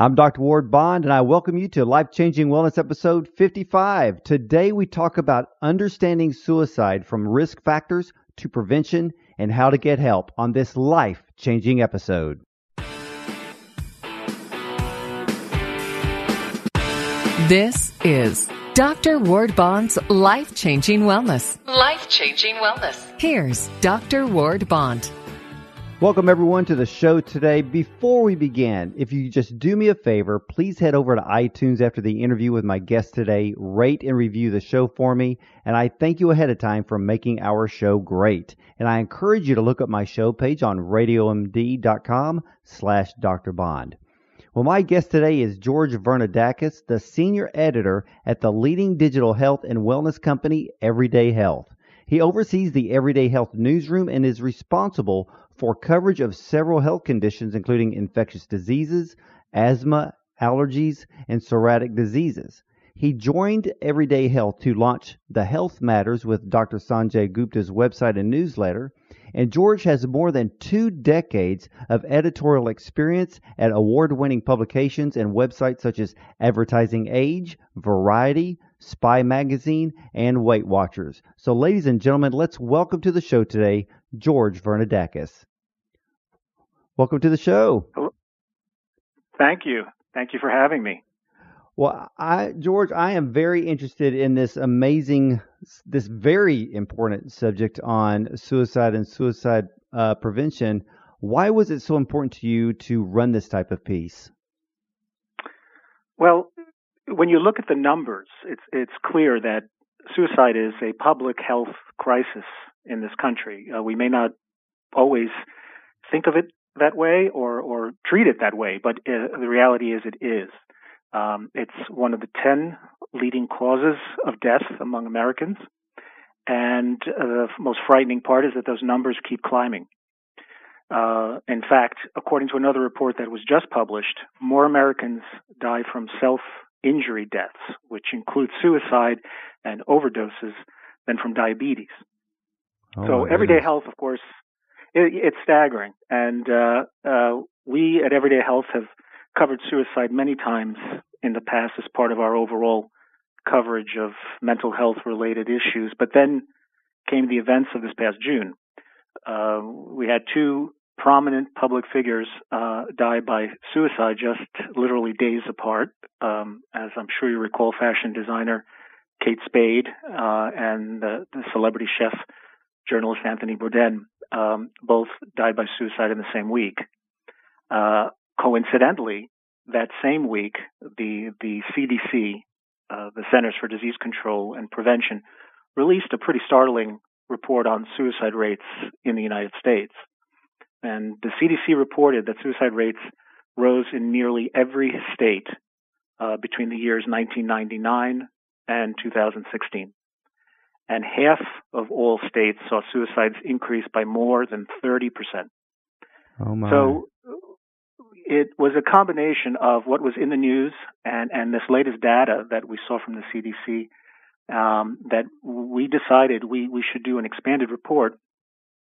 I'm Dr. Ward Bond, and I welcome you to Life Changing Wellness episode 55. Today, we talk about understanding suicide from risk factors to prevention and how to get help on this life changing episode. This is Dr. Ward Bond's Life Changing Wellness. Life Changing Wellness. Here's Dr. Ward Bond. Welcome everyone to the show today. Before we begin, if you just do me a favor, please head over to iTunes after the interview with my guest today, rate and review the show for me, and I thank you ahead of time for making our show great. And I encourage you to look up my show page on radiomd.com slash Dr. Bond. Well, my guest today is George Vernadakis, the senior editor at the leading digital health and wellness company, Everyday Health. He oversees the Everyday Health newsroom and is responsible for coverage of several health conditions, including infectious diseases, asthma, allergies, and psoriatic diseases. He joined Everyday Health to launch The Health Matters with Dr. Sanjay Gupta's website and newsletter. And George has more than two decades of editorial experience at award winning publications and websites such as Advertising Age, Variety, Spy Magazine, and Weight Watchers. So, ladies and gentlemen, let's welcome to the show today George Vernadakis. Welcome to the show. Thank you. Thank you for having me. Well, I, George, I am very interested in this amazing, this very important subject on suicide and suicide uh, prevention. Why was it so important to you to run this type of piece? Well, when you look at the numbers, it's it's clear that suicide is a public health crisis in this country. Uh, we may not always think of it that way or, or treat it that way, but uh, the reality is it is. Um, it's one of the 10 leading causes of death among Americans. And uh, the most frightening part is that those numbers keep climbing. Uh, in fact, according to another report that was just published, more Americans die from self injury deaths, which include suicide and overdoses, than from diabetes. Oh, so, everyday health, of course, it, it's staggering. And uh, uh, we at Everyday Health have covered suicide many times in the past as part of our overall coverage of mental health related issues. But then came the events of this past June. Uh, we had two prominent public figures uh, die by suicide just literally days apart. Um, as I'm sure you recall, fashion designer Kate Spade uh, and the, the, celebrity chef journalist Anthony Bourdain um, both died by suicide in the same week. Uh, coincidentally, that same week, the the CDC, uh, the Centers for Disease Control and Prevention, released a pretty startling report on suicide rates in the United States. And the CDC reported that suicide rates rose in nearly every state uh, between the years 1999 and 2016 and half of all states saw suicides increase by more than 30%. Oh my. So it was a combination of what was in the news and, and this latest data that we saw from the CDC um, that we decided we, we should do an expanded report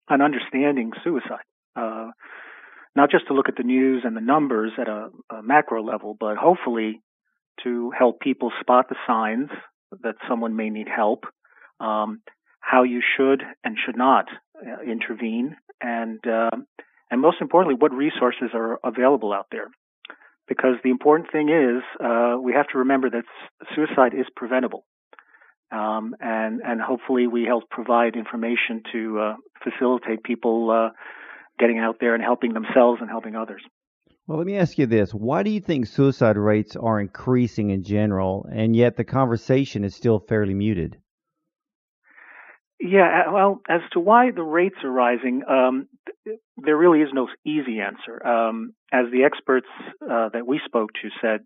on understanding suicide. Uh, not just to look at the news and the numbers at a, a macro level, but hopefully to help people spot the signs that someone may need help um, how you should and should not uh, intervene, and uh, and most importantly, what resources are available out there. Because the important thing is, uh, we have to remember that suicide is preventable, um, and and hopefully we help provide information to uh, facilitate people uh, getting out there and helping themselves and helping others. Well, let me ask you this. Why do you think suicide rates are increasing in general, and yet the conversation is still fairly muted? Yeah, uh, well, as to why the rates are rising, um, there really is no easy answer. Um, as the experts uh, that we spoke to said,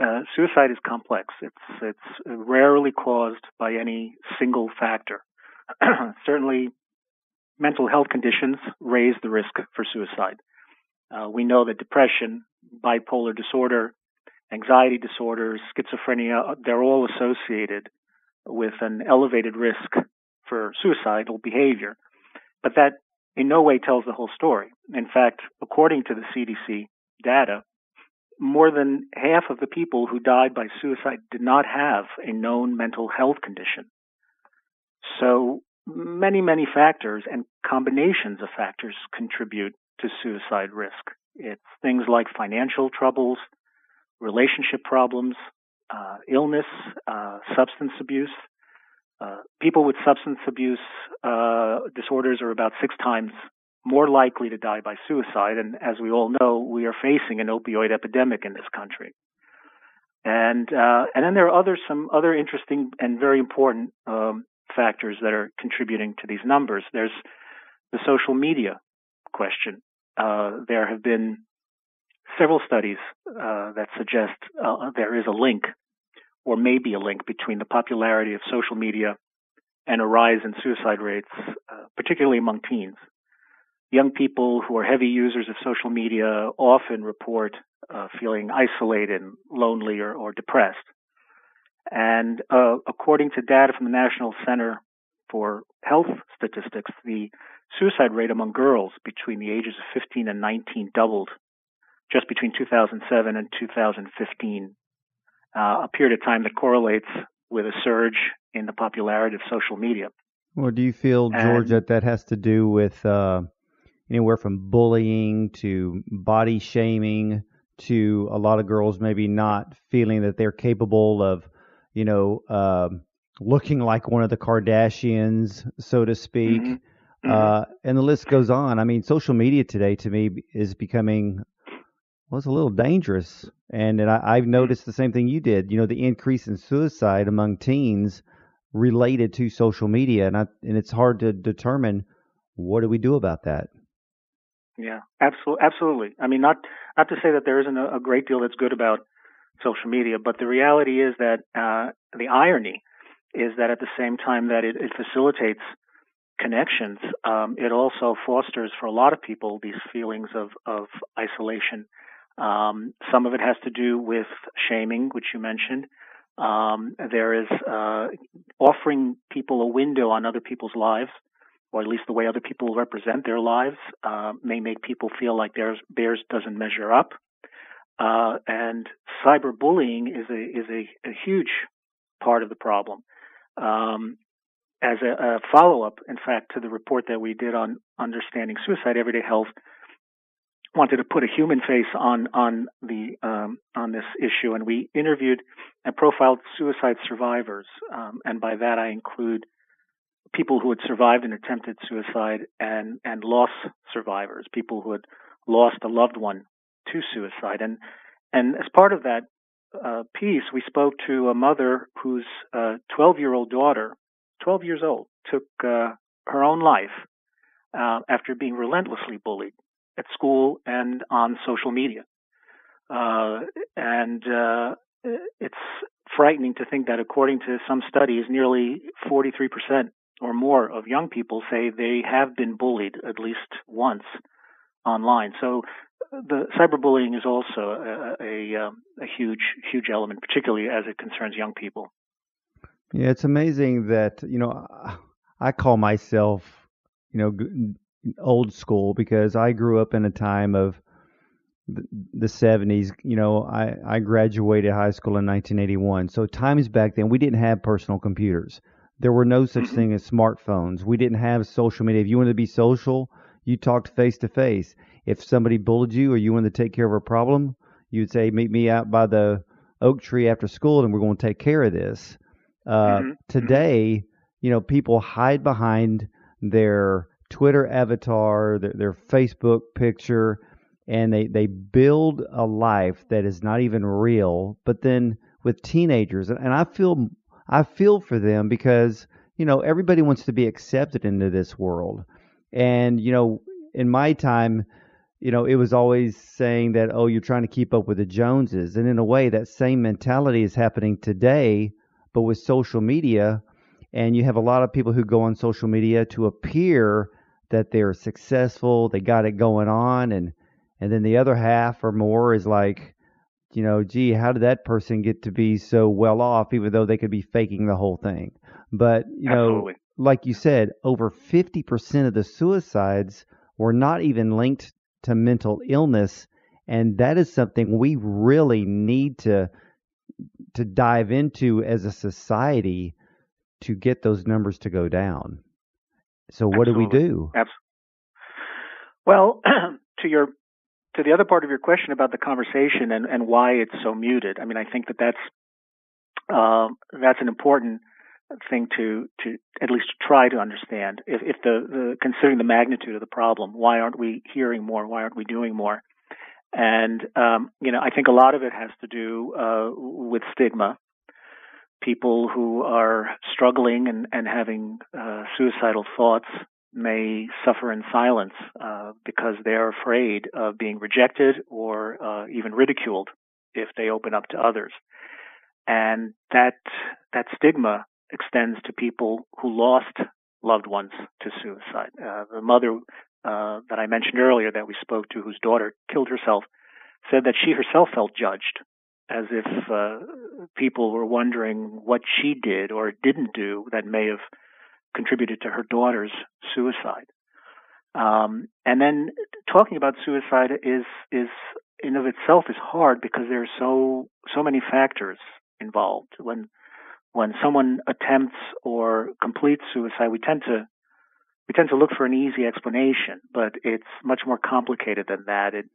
uh, suicide is complex. It's it's rarely caused by any single factor. Certainly, mental health conditions raise the risk for suicide. Uh, we know that depression, bipolar disorder, anxiety disorders, schizophrenia, they're all associated with an elevated risk for suicidal behavior. But that in no way tells the whole story. In fact, according to the CDC data, more than half of the people who died by suicide did not have a known mental health condition. So many, many factors and combinations of factors contribute to suicide risk. It's things like financial troubles, relationship problems, uh, illness, uh, substance abuse. Uh, people with substance abuse uh, disorders are about six times more likely to die by suicide. And as we all know, we are facing an opioid epidemic in this country. And uh, and then there are other some other interesting and very important um, factors that are contributing to these numbers. There's the social media question. Uh, there have been several studies uh, that suggest there is a link, or maybe a link, between the popularity of social media and a rise in suicide rates, uh, particularly among teens. Young people who are heavy users of social media often report uh, feeling isolated, lonely, or, or depressed. And uh, according to data from the National Center for Health Statistics, the suicide rate among girls between the ages of 15 and 19 doubled just between 2007 and 2015, uh, a period of time that correlates with a surge in the popularity of social media. Well, do you feel, George, and, that that has to do with uh, anywhere from bullying to body shaming to a lot of girls maybe not feeling that they're capable of, you know, uh, looking like one of the Kardashians, so to speak? Mm-hmm. Mm-hmm. Uh, and the list goes on. I mean, social media today to me is becoming well, it's a little dangerous. And, and I, I've noticed the same thing you did. You know, the increase in suicide among teens related to social media, and I, and it's hard to determine what do we do about that. Yeah, absolutely, absolutely. I mean, not not to say that there isn't a, a great deal that's good about social media, but the reality is that uh, the irony is that at the same time that it, it facilitates connections, um, it also fosters for a lot of people these feelings of, of isolation. Um, some of it has to do with shaming, which you mentioned. Um, there is uh, offering people a window on other people's lives, or at least the way other people represent their lives, uh, may make people feel like theirs, theirs doesn't measure up. Uh, and cyberbullying is a is a, a huge part of the problem. Um, as a, a follow up, in fact, to the report that we did on understanding suicide, everyday health, wanted to put a human face on on the um, on this issue, and we interviewed and profiled suicide survivors, um, and by that I include people who had survived an attempted suicide and and loss survivors, people who had lost a loved one to suicide, and and as part of that uh, piece, we spoke to a mother whose 12 uh, year old daughter 12 years old, took uh, her own life uh, after being relentlessly bullied at school and on social media. Uh, and uh, it's frightening to think that, according to some studies, nearly 43% or more of young people say they have been bullied at least once online. So the cyberbullying is also a, a, um, a huge, huge element, particularly as it concerns young people. Yeah, it's amazing that you know I call myself you know old school because I grew up in a time of the 70s. You know, I I graduated high school in 1981, so times back then we didn't have personal computers. There were no such mm-hmm. thing as smartphones. We didn't have social media. If you wanted to be social, you talked face to face. If somebody bullied you or you wanted to take care of a problem, you'd say, "Meet me out by the oak tree after school, and we're going to take care of this." Uh, mm-hmm. Today, you know, people hide behind their Twitter avatar, their, their Facebook picture, and they, they build a life that is not even real. But then with teenagers, and, I feel I feel for them because you know everybody wants to be accepted into this world, and you know in my time you know, it was always saying that, oh, you're trying to keep up with the Joneses. And in a way, that same mentality is happening today but with social media, and you have a lot of people who go on social media to appear that they're successful, they got it going on, and and then the other half or more is like, you know, gee, how did that person get to be so well off, even though they could be faking the whole thing? But you Absolutely. know, like you said, over fifty percent of the suicides were not even linked to mental illness, and that is something we really need to to dive into as a society to get those numbers to go down. So what Absolutely. do we do? Absolutely. Well, to your to the other part of your question about the conversation and, and why it's so muted, I mean, I think that that's uh, that's an important thing to to at least try to understand. If, if the, the considering the magnitude of the problem, why aren't we hearing more? Why aren't we doing more? And um, you know, I think a lot of it has to do uh, with stigma. People who are struggling and, and having uh, suicidal thoughts may suffer in silence uh, because they're afraid of being rejected or uh, even ridiculed if they open up to others. And that that stigma extends to people who lost loved ones to suicide. Uh, the mother uh, that I mentioned earlier that we spoke to, whose daughter killed herself, said that she herself felt judged, as if uh, people were wondering what she did or didn't do that may have contributed to her daughter's suicide. Um, and then talking about suicide is is in of itself is hard because there are so so many factors involved. When when someone attempts or completes suicide, we tend to we tend to look for an easy explanation, but it's much more complicated than that. It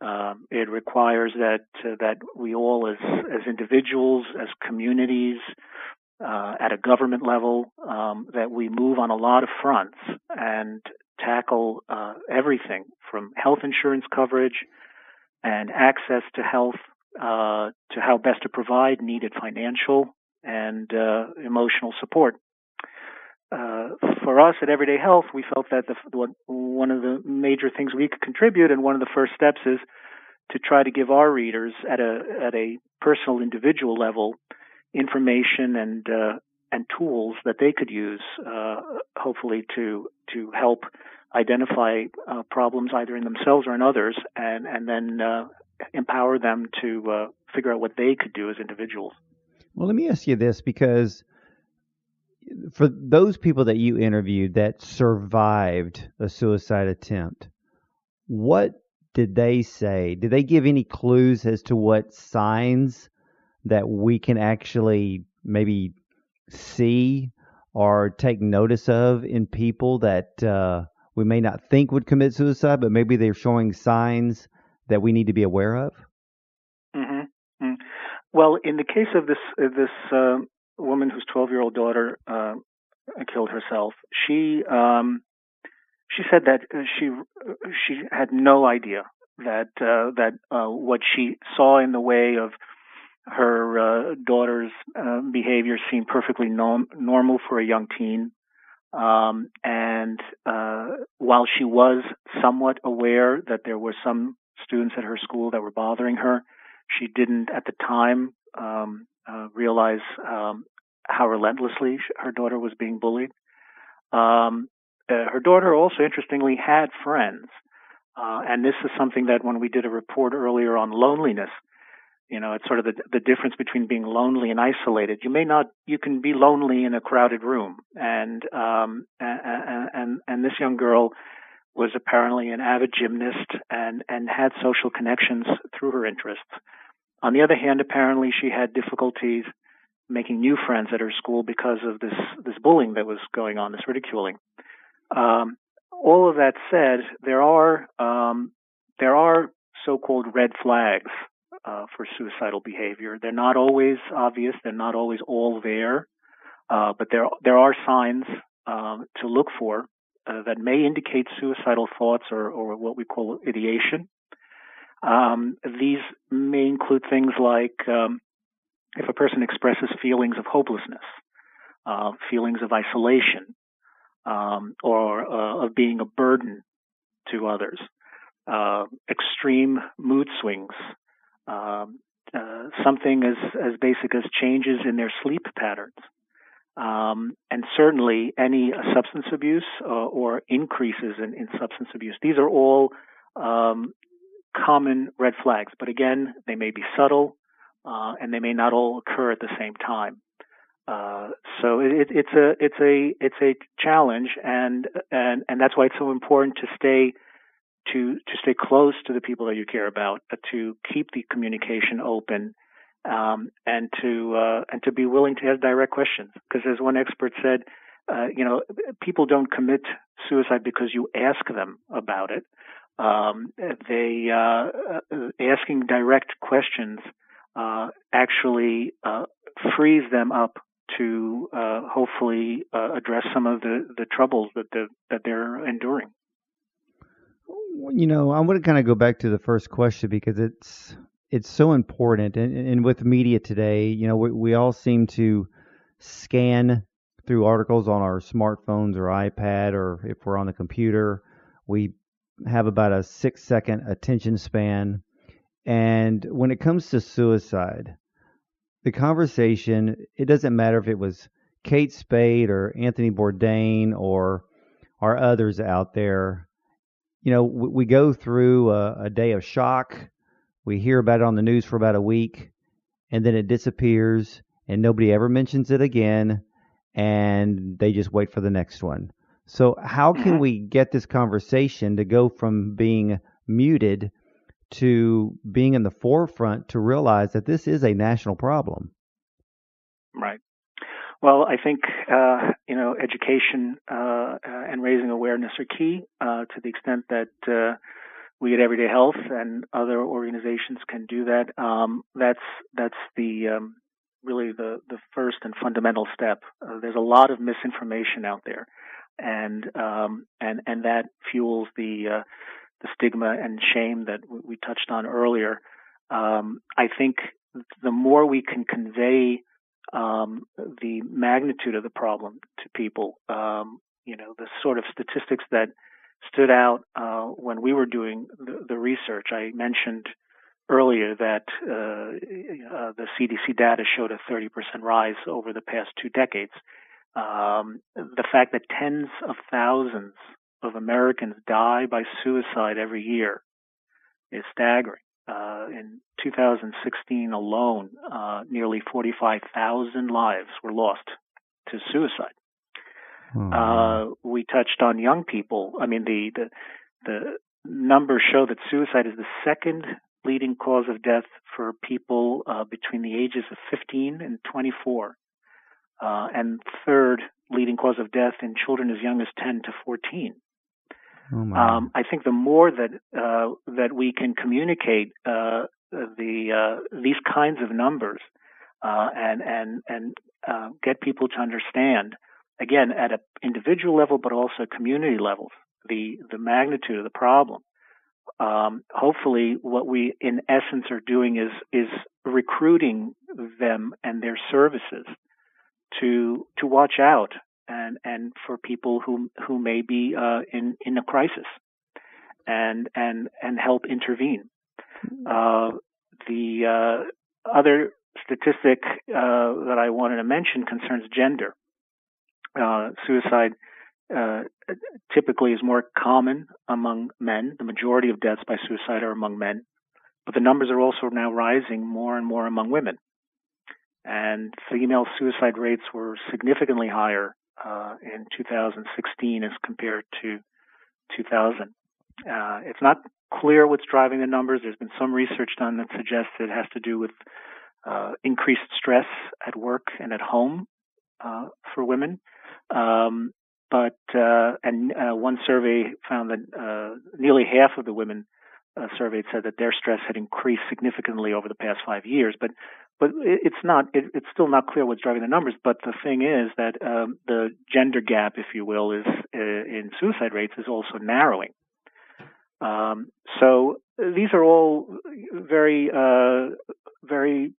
um, it requires that uh, that we all, as as individuals, as communities, uh, at a government level, um, that we move on a lot of fronts and tackle uh, everything from health insurance coverage and access to health uh, to how best to provide needed financial and uh, emotional support. Uh, for us at Everyday Health, we felt that the, one of the major things we could contribute, and one of the first steps is to try to give our readers at a at a personal, individual level information and uh, and tools that they could use, uh, hopefully to to help identify uh, problems either in themselves or in others, and and then uh, empower them to uh, figure out what they could do as individuals. Well, let me ask you this because for those people that you interviewed that survived a suicide attempt, what did they say? Did they give any clues as to what signs that we can actually maybe see or take notice of in people that uh, we may not think would commit suicide, but maybe they're showing signs that we need to be aware of? Mm-hmm. Mm-hmm. Well, in the case of this uh, this uh, woman whose 12 year old daughter uh, killed herself, she um, she said that she she had no idea that uh, that uh, what she saw in the way of her uh, daughter's uh, behavior seemed perfectly norm- normal for a young teen. Um, and uh, while she was somewhat aware that there were some students at her school that were bothering her, she didn't at the time um, uh, realize um, how relentlessly her daughter was being bullied. Um, uh, her daughter also, interestingly, had friends. Uh, and this is something that when we did a report earlier on loneliness, you know, it's sort of the, the difference between being lonely and isolated. You may not, you can be lonely in a crowded room. And, um, and, and, and this young girl was apparently an avid gymnast and, and had social connections through her interests. On the other hand, apparently she had difficulties making new friends at her school because of this, this bullying that was going on, this ridiculing. Um, all of that said, there are, um, there are so-called red flags uh, for suicidal behavior. They're not always obvious. They're not always all there, uh, but there there are signs um, to look for uh, that may indicate suicidal thoughts or, or what we call ideation. Um, these may include things like um, if a person expresses feelings of hopelessness, uh, feelings of isolation, um, or uh, of being a burden to others, uh, extreme mood swings, um, uh, something as, as basic as changes in their sleep patterns. Um, and certainly any uh, substance abuse uh, or increases in, in, substance abuse. These are all um, common red flags, but again, they may be subtle uh, and they may not all occur at the same time. Uh, so it, it's a it's a it's a challenge, and and and that's why it's so important to stay to to stay close to the people that you care about, uh, to keep the communication open, um, and to uh, and to be willing to ask direct questions. Because as one expert said, uh, you know, people don't commit suicide because you ask them about it. Um, they uh, uh asking direct questions uh, actually frees them up to hopefully address some of the, the troubles that the, that they're enduring. You know, I want to kind of go back to the first question because it's it's so important, and, and with media today, you know, we, we all seem to scan through articles on our smartphones or iPad, or if we're on the computer, we have about a six second attention span. And when it comes to suicide, the conversation, it doesn't matter if it was Kate Spade or Anthony Bourdain or our others out there. You know, we, we go through a, a day of shock. We hear about it on the news for about a week, and then it disappears, and nobody ever mentions it again and they just wait for the next one. So, how can mm-hmm. we get this conversation to go from being muted to being in the forefront to realize that this is a national problem? Right. Well, I think uh, you know education uh, and raising awareness are key uh, to the extent that uh, we at Everyday Health and other organizations can do that. Um, that's that's the um, really the, the first and fundamental step. Uh, there's a lot of misinformation out there, and um, and and that fuels the uh, the stigma and shame that we touched on earlier. Um, I think the more we can convey um, the magnitude of the problem to people, um, you know, the sort of statistics that stood out uh, when we were doing the, the research. I mentioned earlier that uh, uh, the CDC data showed a 30% rise over the past two decades. Um, the fact that tens of thousands of Americans die by suicide every year is staggering. Uh, in 2016 alone, uh, nearly 45,000 lives were lost to suicide. Oh. we touched on young people. I mean, the, the the numbers show that suicide is the second leading cause of death for people uh, between the ages of 15 and 24. Uh, and third leading cause of death in children as young as 10 to 14. Oh um, I think the more that uh, that we can communicate uh, the uh, these kinds of numbers uh, and and and get people to understand, again at an individual level, but also community levels, the the magnitude of the problem, um, hopefully what we in essence are doing is is recruiting them and their services to to watch out and and for people who who may be uh, in in a crisis and and and help intervene. Uh, the uh, other statistic uh, that I wanted to mention concerns gender. Uh, suicide uh, typically is more common among men. The majority of deaths by suicide are among men, but the numbers are also now rising more and more among women. And female suicide rates were significantly higher uh, in 2016 as compared to 2000. Uh, it's not clear what's driving the numbers. There's been some research done that suggests it has to do with uh, increased stress at work and at home uh, for women. Um, but uh, and uh, one survey found that nearly half of the women surveyed said that their stress had increased significantly over the past five years. But but it's not it, it's still not clear what's driving the numbers. But the thing is that um, the gender gap, if you will, is uh, in suicide rates is also narrowing. Um, so these are all very uh, very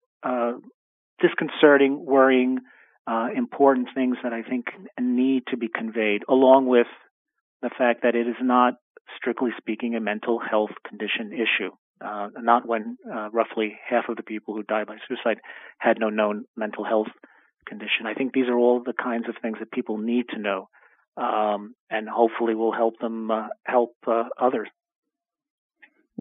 disconcerting, worrying uh, important things that I think need to be conveyed, along with the fact that it is not, strictly speaking, a mental health condition issue. Uh, not when uh, roughly half of the people who died by suicide had no known mental health condition. I think these are all the kinds of things that people need to know, um, and hopefully will help them uh, help uh, others.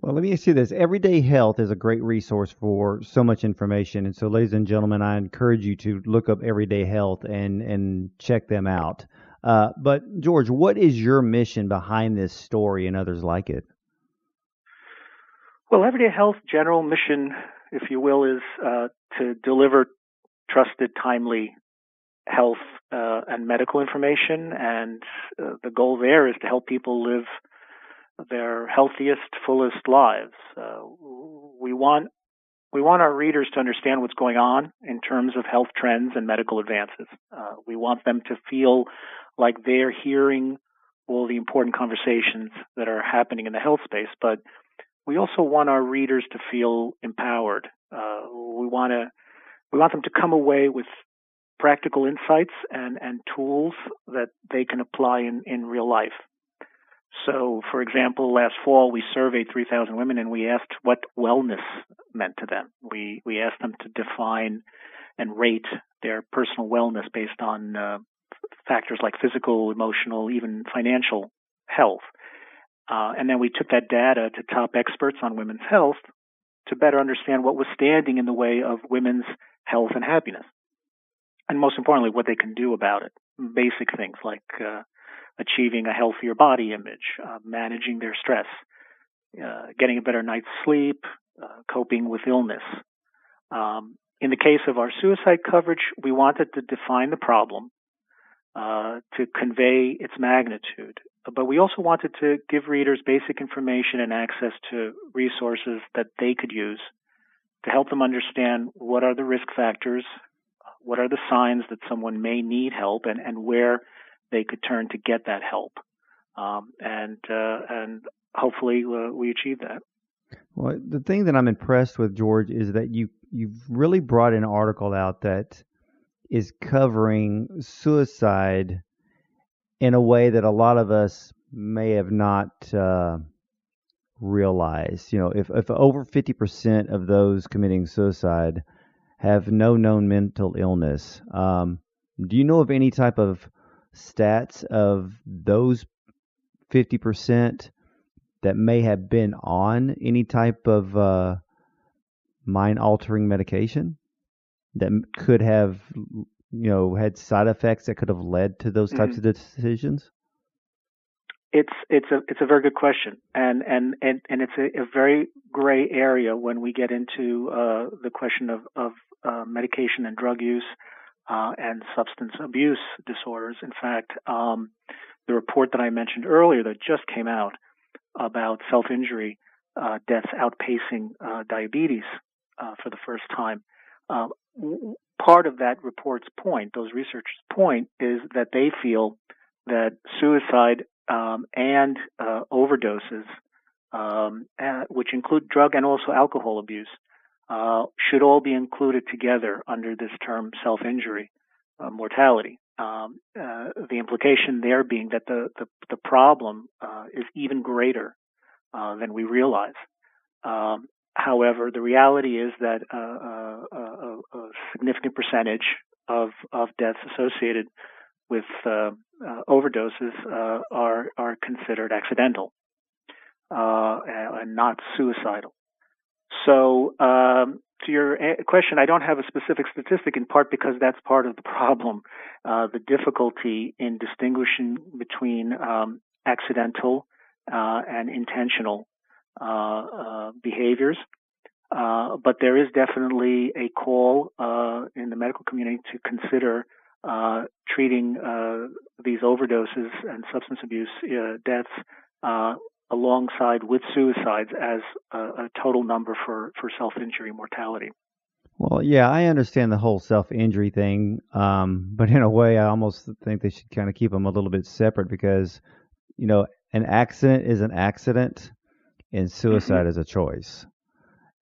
Well, let me you this. Everyday Health is a great resource for so much information. And so, ladies and gentlemen, I encourage you to look up Everyday Health and, and check them out. Uh, but, George, what is your mission behind this story and others like it? Well, Everyday Health general mission, if you will, is uh, to deliver trusted, timely health uh, and medical information, and uh, the goal there is to help people live their healthiest, fullest lives. Uh, we want we want our readers to understand what's going on in terms of health trends and medical advances. Uh, we want them to feel like they're hearing all the important conversations that are happening in the health space, but we also want our readers to feel empowered. Uh, we want to we want them to come away with practical insights and, and tools that they can apply in, in real life. So, for example, last fall we surveyed 3,000 women and we asked what wellness meant to them. We we asked them to define and rate their personal wellness based on uh, factors like physical, emotional, even financial health. Uh, and then we took that data to top experts on women's health to better understand what was standing in the way of women's health and happiness. And most importantly, what they can do about it. Basic things like uh, achieving a healthier body image, uh, managing their stress, uh, getting a better night's sleep, uh, coping with illness. Um, in the case of our suicide coverage, we wanted to define the problem, uh, to convey its magnitude, but we also wanted to give readers basic information and access to resources that they could use to help them understand what are the risk factors, what are the signs that someone may need help, and, and where they could turn to get that help. Um, and uh, and hopefully uh, we achieve that. Well, the thing that I'm impressed with, George, is that you you've really brought an article out that is covering suicide in a way that a lot of us may have not uh, realized. You know, if if over 50% of those committing suicide have no known mental illness, um, do you know of any type of stats of those 50% that may have been on any type of uh, mind altering medication that could have you know had side effects that could have led to those types mm-hmm. of decisions it's it's a it's a very good question and and and, and it's a, a very gray area when we get into uh, the question of of uh, medication and drug use uh, and substance abuse disorders. In fact, um, the report that I mentioned earlier that just came out about self-injury uh, deaths outpacing uh, diabetes uh, for the first time. Uh, part of that report's point, those researchers' point, is that they feel that suicide um, and uh, overdoses, um, which include drug and also alcohol abuse, uh, should all be included together under this term self-injury uh, mortality. Um, uh, the implication there being that the the, the problem uh, is even greater uh, than we realize. Um, however, the reality is that a, a, significant percentage of of deaths associated with overdoses are are considered accidental and not suicidal. So, um, to your question, I don't have a specific statistic in part because that's part of the problem. Uh, the difficulty in distinguishing between um, accidental uh, and intentional uh, uh behaviors. Uh, but there is definitely a call uh, in the medical community to consider treating these overdoses and substance abuse deaths alongside with suicides as a, a total number for, for self injury mortality. Well, yeah, I understand the whole self injury thing, um, but in a way, I almost think they should kind of keep them a little bit separate because, you know, an accident is an accident, and suicide mm-hmm. is a choice.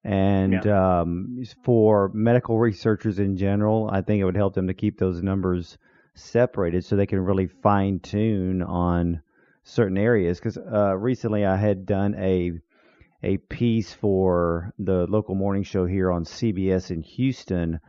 And yeah. um, for medical researchers in general, I think it would help them to keep those numbers separated so they can really fine tune on certain areas because uh, recently I had done a a piece for the local morning show here on CBS in Houston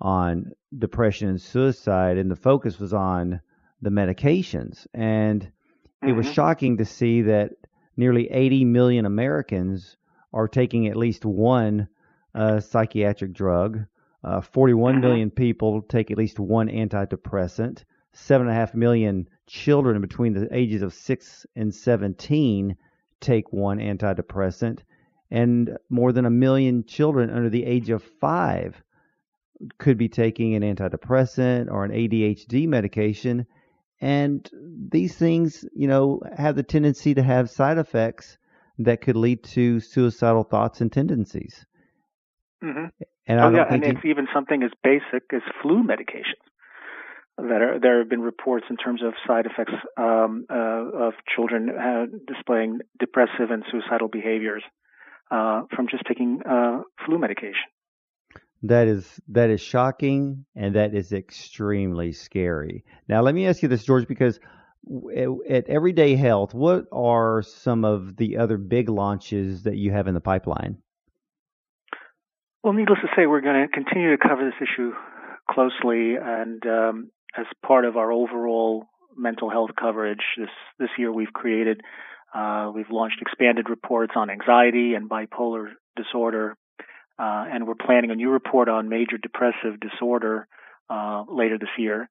on depression and suicide, and the focus was on the medications. And mm-hmm. it was mm-hmm. shocking to see that nearly 80 million Americans are taking at least one uh, psychiatric drug. Uh, 41 mm-hmm. people take at least one antidepressant. Seven and a half million children between the ages of 6 and 17 take one antidepressant, and more than a million children under the age of five could be taking an antidepressant or an ADHD medication. And these things, you know, have the tendency to have side effects that could lead to suicidal thoughts and tendencies. Mm-hmm. And oh, yeah, and it's even something as basic as flu medications. That are, there have been reports in terms of side effects um, uh, of children uh, displaying depressive and suicidal behaviors uh, from just taking uh, flu medication. That is that is shocking and that is extremely scary. Now, let me ask you this, George, because at Everyday Health, what are some of the other big launches that you have in the pipeline? Well, needless to say, we're going to continue to cover this issue closely, and um, as part of our overall mental health coverage, this this year we've created, uh, we've launched expanded reports on anxiety and bipolar disorder, uh, and we're planning a new report on major depressive disorder uh, later this year.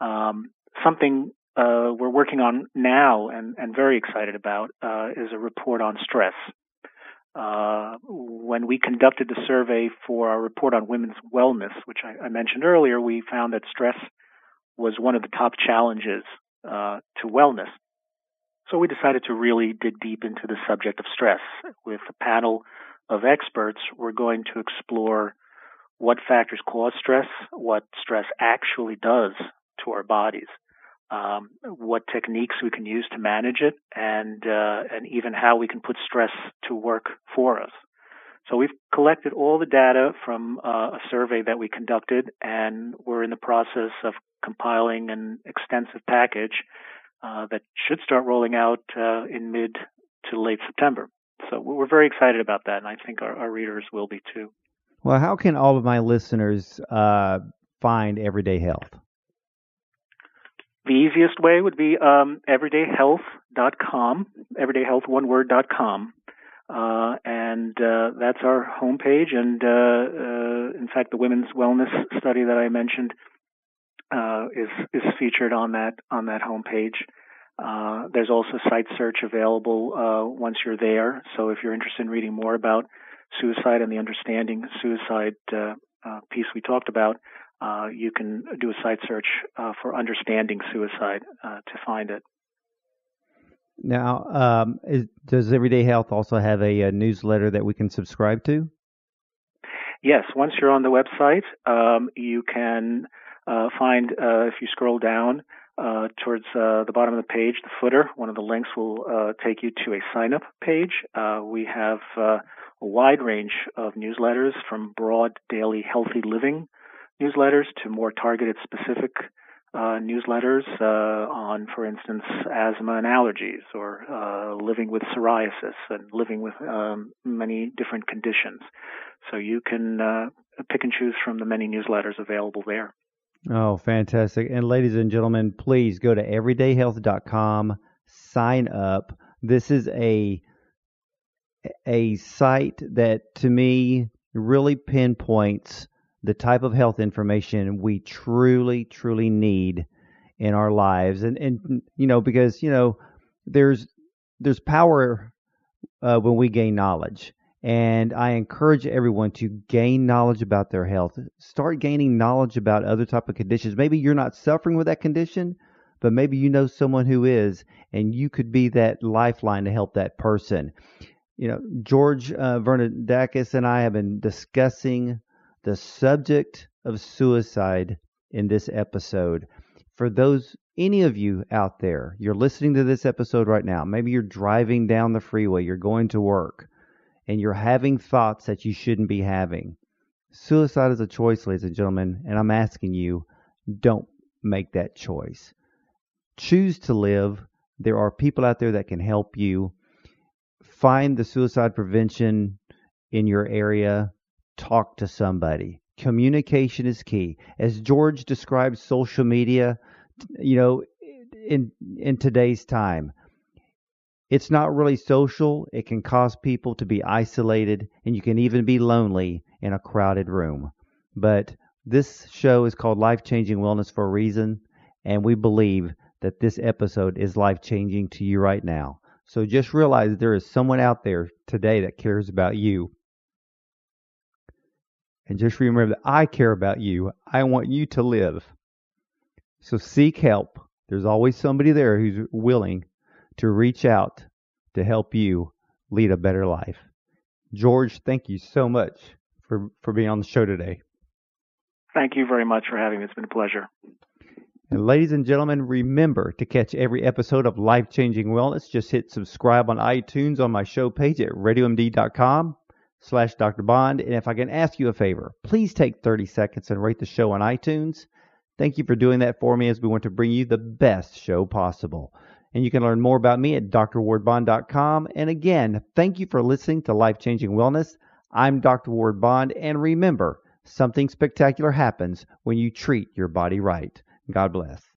Um, something uh, we're working on now and, and very excited about uh, is a report on stress. Uh, when we conducted the survey for our report on women's wellness, which I, I mentioned earlier, we found that stress was one of the top challenges uh, to wellness. So we decided to really dig deep into the subject of stress. With a panel of experts, we're going to explore what factors cause stress, what stress actually does to our bodies, um, what techniques we can use to manage it, and uh, and even how we can put stress to work for us. So we've collected all the data from uh, a survey that we conducted, and we're in the process of compiling an extensive package uh, that should start rolling out uh, in mid to late September. So we're very excited about that, and I think our, our readers will be too. Well, how can all of my listeners uh, find Everyday Health? The easiest way would be um, everydayhealth.com, everydayhealth, one word, dot com. Uh, and uh, that's our homepage. And uh, uh, in fact, the women's wellness study that I mentioned uh, is is featured on that on that homepage. Uh, there's also site search available once you're there. So if you're interested in reading more about suicide and the understanding suicide piece we talked about, uh, you can do a site search uh, for understanding suicide uh, to find it. Now, um, is, does Everyday Health also have a, a, newsletter that we can subscribe to? Yes. Once you're on the website, um, you can uh, find, uh, if you scroll down towards the bottom of the page, the footer, one of the links will take you to a sign up page. we have a wide range of newsletters from broad daily healthy living newsletters to more targeted specific uh, newsletters uh, on, for instance, asthma and allergies, or uh, living with psoriasis and living with um, many different conditions. So you can uh, pick and choose from the many newsletters available there. Oh, fantastic. And ladies and gentlemen, please go to everydayhealth.com, sign up. This is a a site that to me really pinpoints the type of health information we truly, truly need in our lives. And, and you know, because, you know, there's, there's power uh, when we gain knowledge. And I encourage everyone to gain knowledge about their health. Start gaining knowledge about other type of conditions. Maybe you're not suffering with that condition, but maybe you know someone who is, and you could be that lifeline to help that person. You know, George uh, Vernadakis and I have been discussing the subject of suicide in this episode. For those, any of you out there, you're listening to this episode right now. Maybe you're driving down the freeway, you're going to work, and you're having thoughts that you shouldn't be having. Suicide is a choice, ladies and gentlemen, and I'm asking you, don't make that choice. Choose to live. There are people out there that can help you. Find the suicide prevention in your area talk to somebody. Communication is key. As George described social media, you know, in in today's time, it's not really social. It can cause people to be isolated and you can even be lonely in a crowded room. But this show is called Life Changing Wellness for a reason, and we believe that this episode is life changing to you right now. So just realize there is someone out there today that cares about you. And just remember that I care about you. I want you to live. So seek help. There's always somebody there who's willing to reach out to help you lead a better life. George, thank you so much for, for being on the show today. Thank you very much for having me. It's been a pleasure. And ladies and gentlemen, remember to catch every episode of Life Changing Wellness. Just hit subscribe on iTunes on my show page at radiomd.com slash Dr. Bond. And if I can ask you a favor, please take 30 seconds and rate the show on iTunes. Thank you for doing that for me as we want to bring you the best show possible. And you can learn more about me at drwardbond.com. And again, thank you for listening to Life Changing Wellness. I'm Dr. Ward Bond. And remember, something spectacular happens when you treat your body right. God bless.